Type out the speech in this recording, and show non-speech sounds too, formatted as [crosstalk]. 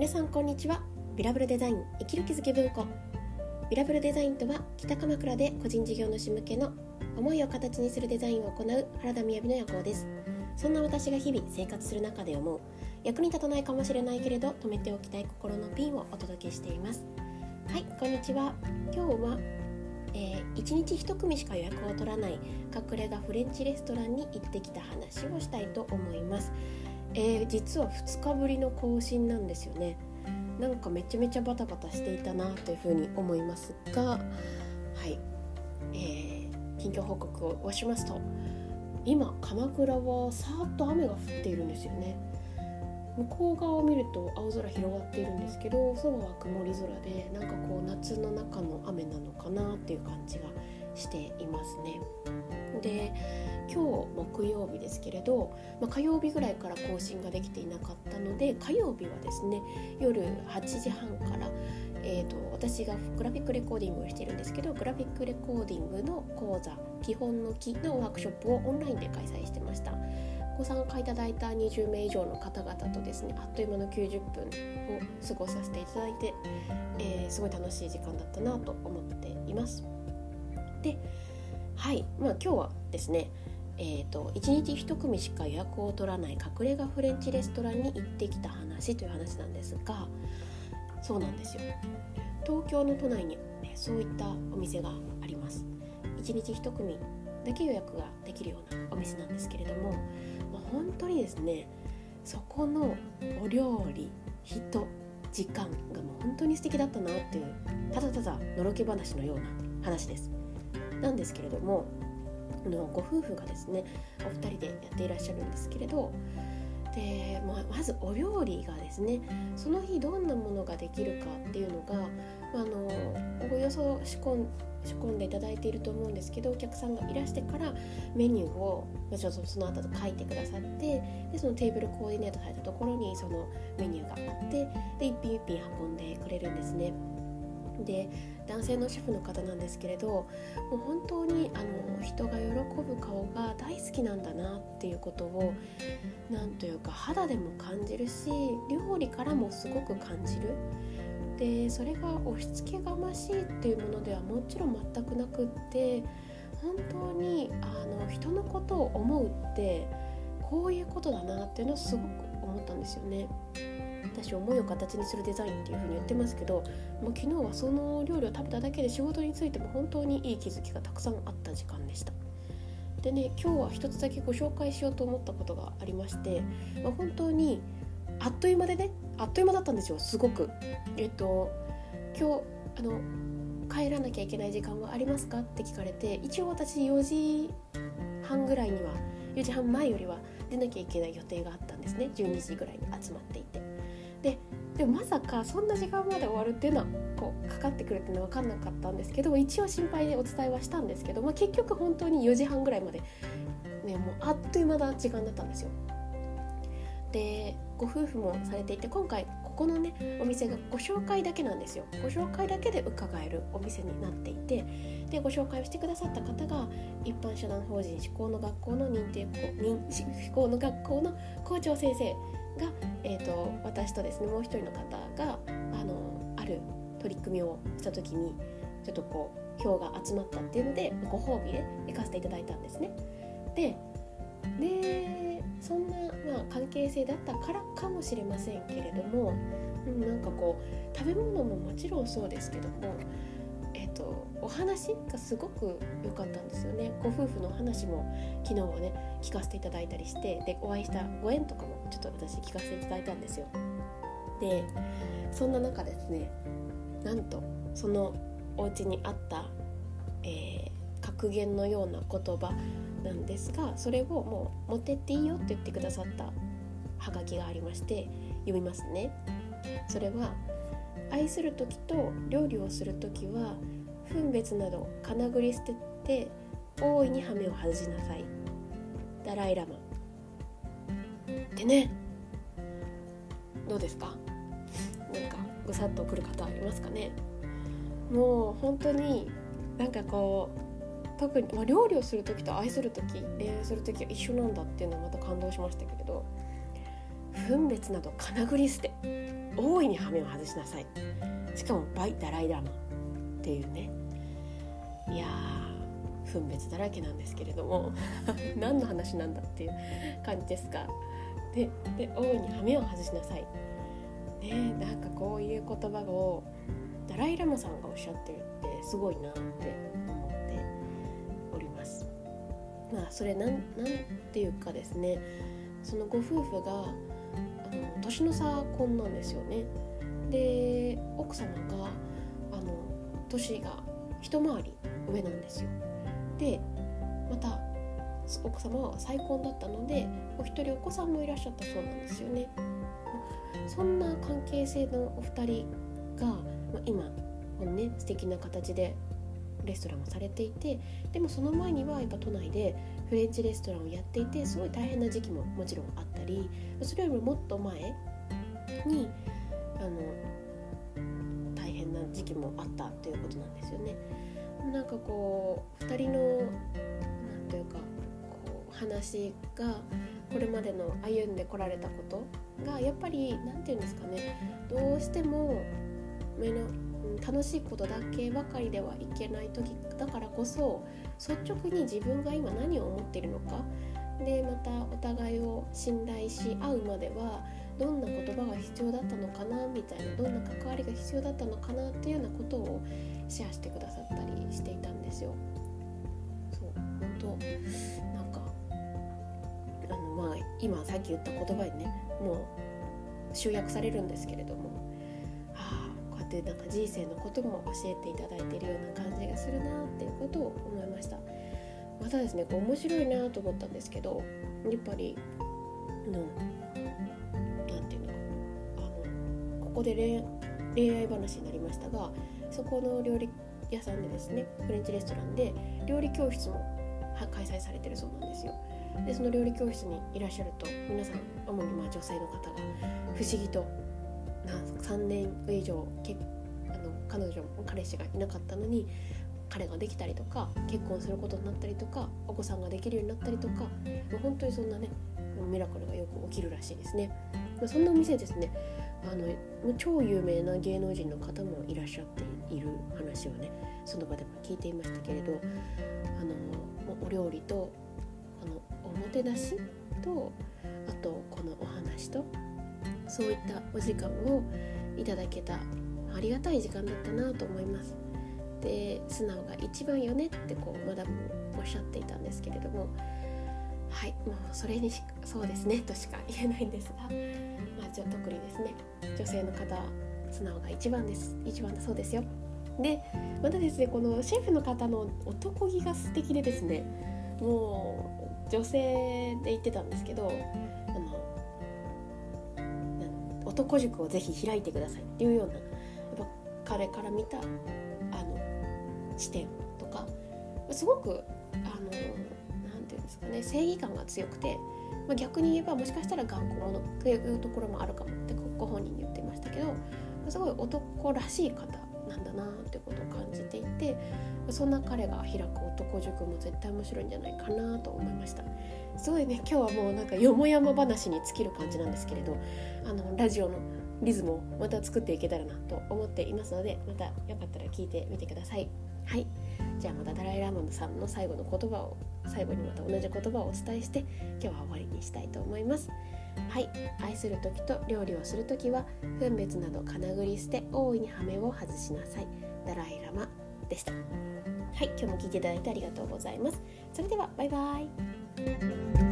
皆さんこんにちは。ビラブルデザイン生きる気づき文庫。ビラブルデザインとは北鎌倉で個人事業主向けの思いを形にするデザインを行う原田雅の夜行です。そんな私が日々生活する中で思う役に立たないかもしれないけれど止めておきたい心のピンをお届けしています。はいこんにちは。今日は、えー、1日1組しか予約を取らない隠れ家フレンチレストランに行ってきた話をしたいと思います。えー、実は2日ぶりの更新なんですよね。なんかめちゃめちゃバタバタしていたなというふうに思いますがはい、えー、近況報告をしますと今鎌倉はさーっと雨が降っているんですよね。向こう側を見ると青空広がっているんですけど空は曇り空でなんかこう夏の中の雨なのかなっていう感じがしていますね。で今日木曜日ですけれど、まあ、火曜日ぐらいから更新ができていなかったので火曜日はですね夜8時半から、えーと、私がグラフィックレコーディングをしているんですけどグラフィックレコーディングの講座「基本の木」のワークショップをオンラインで開催してました。ご参加いただいた20名以上の方々とですねあっという間の90分を過ごさせていただいて、えー、すごい楽しい時間だったなと思っています。ではいまあ今日はですねえーと、1日1組しか予約を取らない隠れ家フレンチレストランに行ってきた話という話なんですがそうなんですよ。東京の都内に、ね、そういったお店があります。1日1組だけ予約ができるようなお店なんですけれども、まあ、本当にですねそこのお料理人時間がもう本当に素敵だったなっていうただただのろけ話のような話です。なんですけれどものご夫婦がですねお二人でやっていらっしゃるんですけれどで、まずお料理がですねその日どんなものができるかっていうのが、あのおよそ仕込ん仕込んでいただいていると思うんですけどお客さんがいらしてからメニューを、まあ、ちょっとその後書いてくださってでそのテーブルコーディネートされたところにそのメニューがあってで一品一品運んでくれるんですね。で男性の主婦の方なんですけれどもう本当にあの人が喜ぶ顔が大好きなんだなっていうことを何というか肌でも感じるし料理からもすごく感じる。でそれが押し付けがましいっていうものではもちろん全くなくって本当にあの人のことを思うってこういうことだなっていうのをすごく思ったんですよね。私思いを形にするデザインっていう風に言ってますけどもう昨日はその料理を食べただけで仕事についても本当にいい気づきがたくさんあった時間でした。でね今日は一つだけご紹介しようと思ったことがありまして、まあ、本当にあっという間でねあっという間だったんですよすごく。えっと今日あの帰らなきゃいけない時間はありますかって聞かれて一応私4時半ぐらいには4時半前よりは出なきゃいけない予定があったんですね。12時ぐらいに集まっていて。ででもまさかそんな時間まで終わるっていうのはこうかかってくるっていうのは分かんなかったんですけど一応心配でお伝えはしたんですけど、まあ、結局本当に4時半ぐらいまで、ね、もうあっという間な時間だったんですよ。でご夫婦もされていて今回ここのねお店がご紹介だけなんですよご紹介だけで伺えるお店になっていてでご紹介をしてくださった方が一般社団法人志向の学校の認定校認志向の学校の校長先生が、えーと、私とですねもう一人の方があのある取り組みをした時にちょっとこう票が集まったっていうのでご褒美で行かせていただいたんですね。ででそんな、まあ、関係性だったからかもしれませんけれども、うん、なんかこう食べ物ももちろんそうですけどもえーと、お話がすごく良かったんですよね。ご夫婦のお話も昨日はね聞かせていただいたりしてでお会いしたご縁とかもちょっと私聞かせていただいたんですよ。でそんな中ですねなんとそのお家にあった、えー、格言のような言葉なんですがそれをもう持ってっていいよって言ってくださったハガキがありまして読みますね。それは愛する時と料理をする時は分別など金繰り捨てて大いに羽目を外しなさい。ダライラマ。ってねどうですか？なんかぐさっとくる方ありますかね？もう本当になんかこう特に、まあ、料理をする時と愛する時恋愛する時は一緒なんだっていうのはまた感動しましたけれど分別など金繰り捨て大いに羽目を外しなさい。しかもバイダライラマっていうねいや分別だらけなんですけれども [laughs] 何の話なんだっていう感じですがでで大いに羽目を外しなさい。ねなんかこういう言葉をダライ・ラマさんがおっしゃってるってすごいなって思っております。まあそれなんなんていうかですね。そのご夫婦があの年の差婚なんですよね。で奥様があの年が一回り上なんですよでまた奥様は再婚だったのでお一人お子さんもいらっしゃったそうなんですよねそんな関係性のお二人が、ま、今このね素敵な形でレストランをされていてでもその前にはやっぱ都内でフレンチレストランをやっていてすごい大変な時期ももちろんあったりそれよりももっと前にあの大変な時期もあったということなんですよね。なんかこう2人の何というかこう話がこれまでの歩んでこられたことがやっぱり何て言うんですかねどうしても目の楽しいことだけばかりではいけない時だからこそ率直に自分が今何を思っているのかでまたお互いを信頼し合うまではどんな言葉が必要だったのかなみたいなどんな関わりが必要だったのかなっていうようなことをシェアしてくださったりしていたんですよ。そう本当なんかあのまあ今さっき言った言葉にねもう集約されるんですけれどもああこうやってなんか人生のことも教えていただいているような感じがするなっていうことを思いましたまたですねこう面白いなと思ったんですけどやっぱりのなんていうのかあのここで恋愛話になりましたがそこの料理屋さんでですねフレンチレストランで料理教室も開催されてるそうなんですよでその料理教室にいらっしゃると皆さん主にまあ女性の方が不思議と3年以上けあの彼女彼氏がいなかったのに彼ができたりとか結婚することになったりとかお子さんができるようになったりとかもう本当にそんなねミラクルがよく起きるらしいですね。まそんなお店ですねあの超有名な芸能人の方もいらっしゃっている話をねその場でも聞いていましたけれどあのお料理とこのおもてなしとあとこのお話とそういったお時間をいただけたありがたい時間だったなと思います。で素直が一番よねってこうマダムもおっしゃっていたんですけれどもはいもうそれにしそうですね。としか言えないんですが、まあ、じゃ特にですね。女性の方素直が一番です。一番だそうですよ。でまたですねこのシェフの方の男気が素敵でですね。もう女性で言ってたんですけどあの男塾をぜひ開いてください。っていうようなやっぱ彼から見たあの視点とかすごくあのなんていうんですかね正義感が強くて、まあ、逆に言えばもしかしたら頑固者っていうところもあるかもってご本人に言ってましたけどすごい男らしい方なんだなってことを感じていてそんな彼が開く男塾も絶対面白いんじゃないかなと思いました。すごいね今日はもうなんかよもやま話に尽きる感じなんですけれどあのラジオのリズムをまた作っていけたらなと思っていますのでまたよかったら聞いてみてください。はい。じゃあまたダライ・ラマンさんの最後の言葉を最後にまた同じ言葉をお伝えして今日は終わりにしたいと思います。はい。愛する時と料理をする時は分別など金繰り捨て大いに羽目を外しなさい。ダライラマでした。はい。今日も聞いていただいてありがとうございます。それではバイバイ。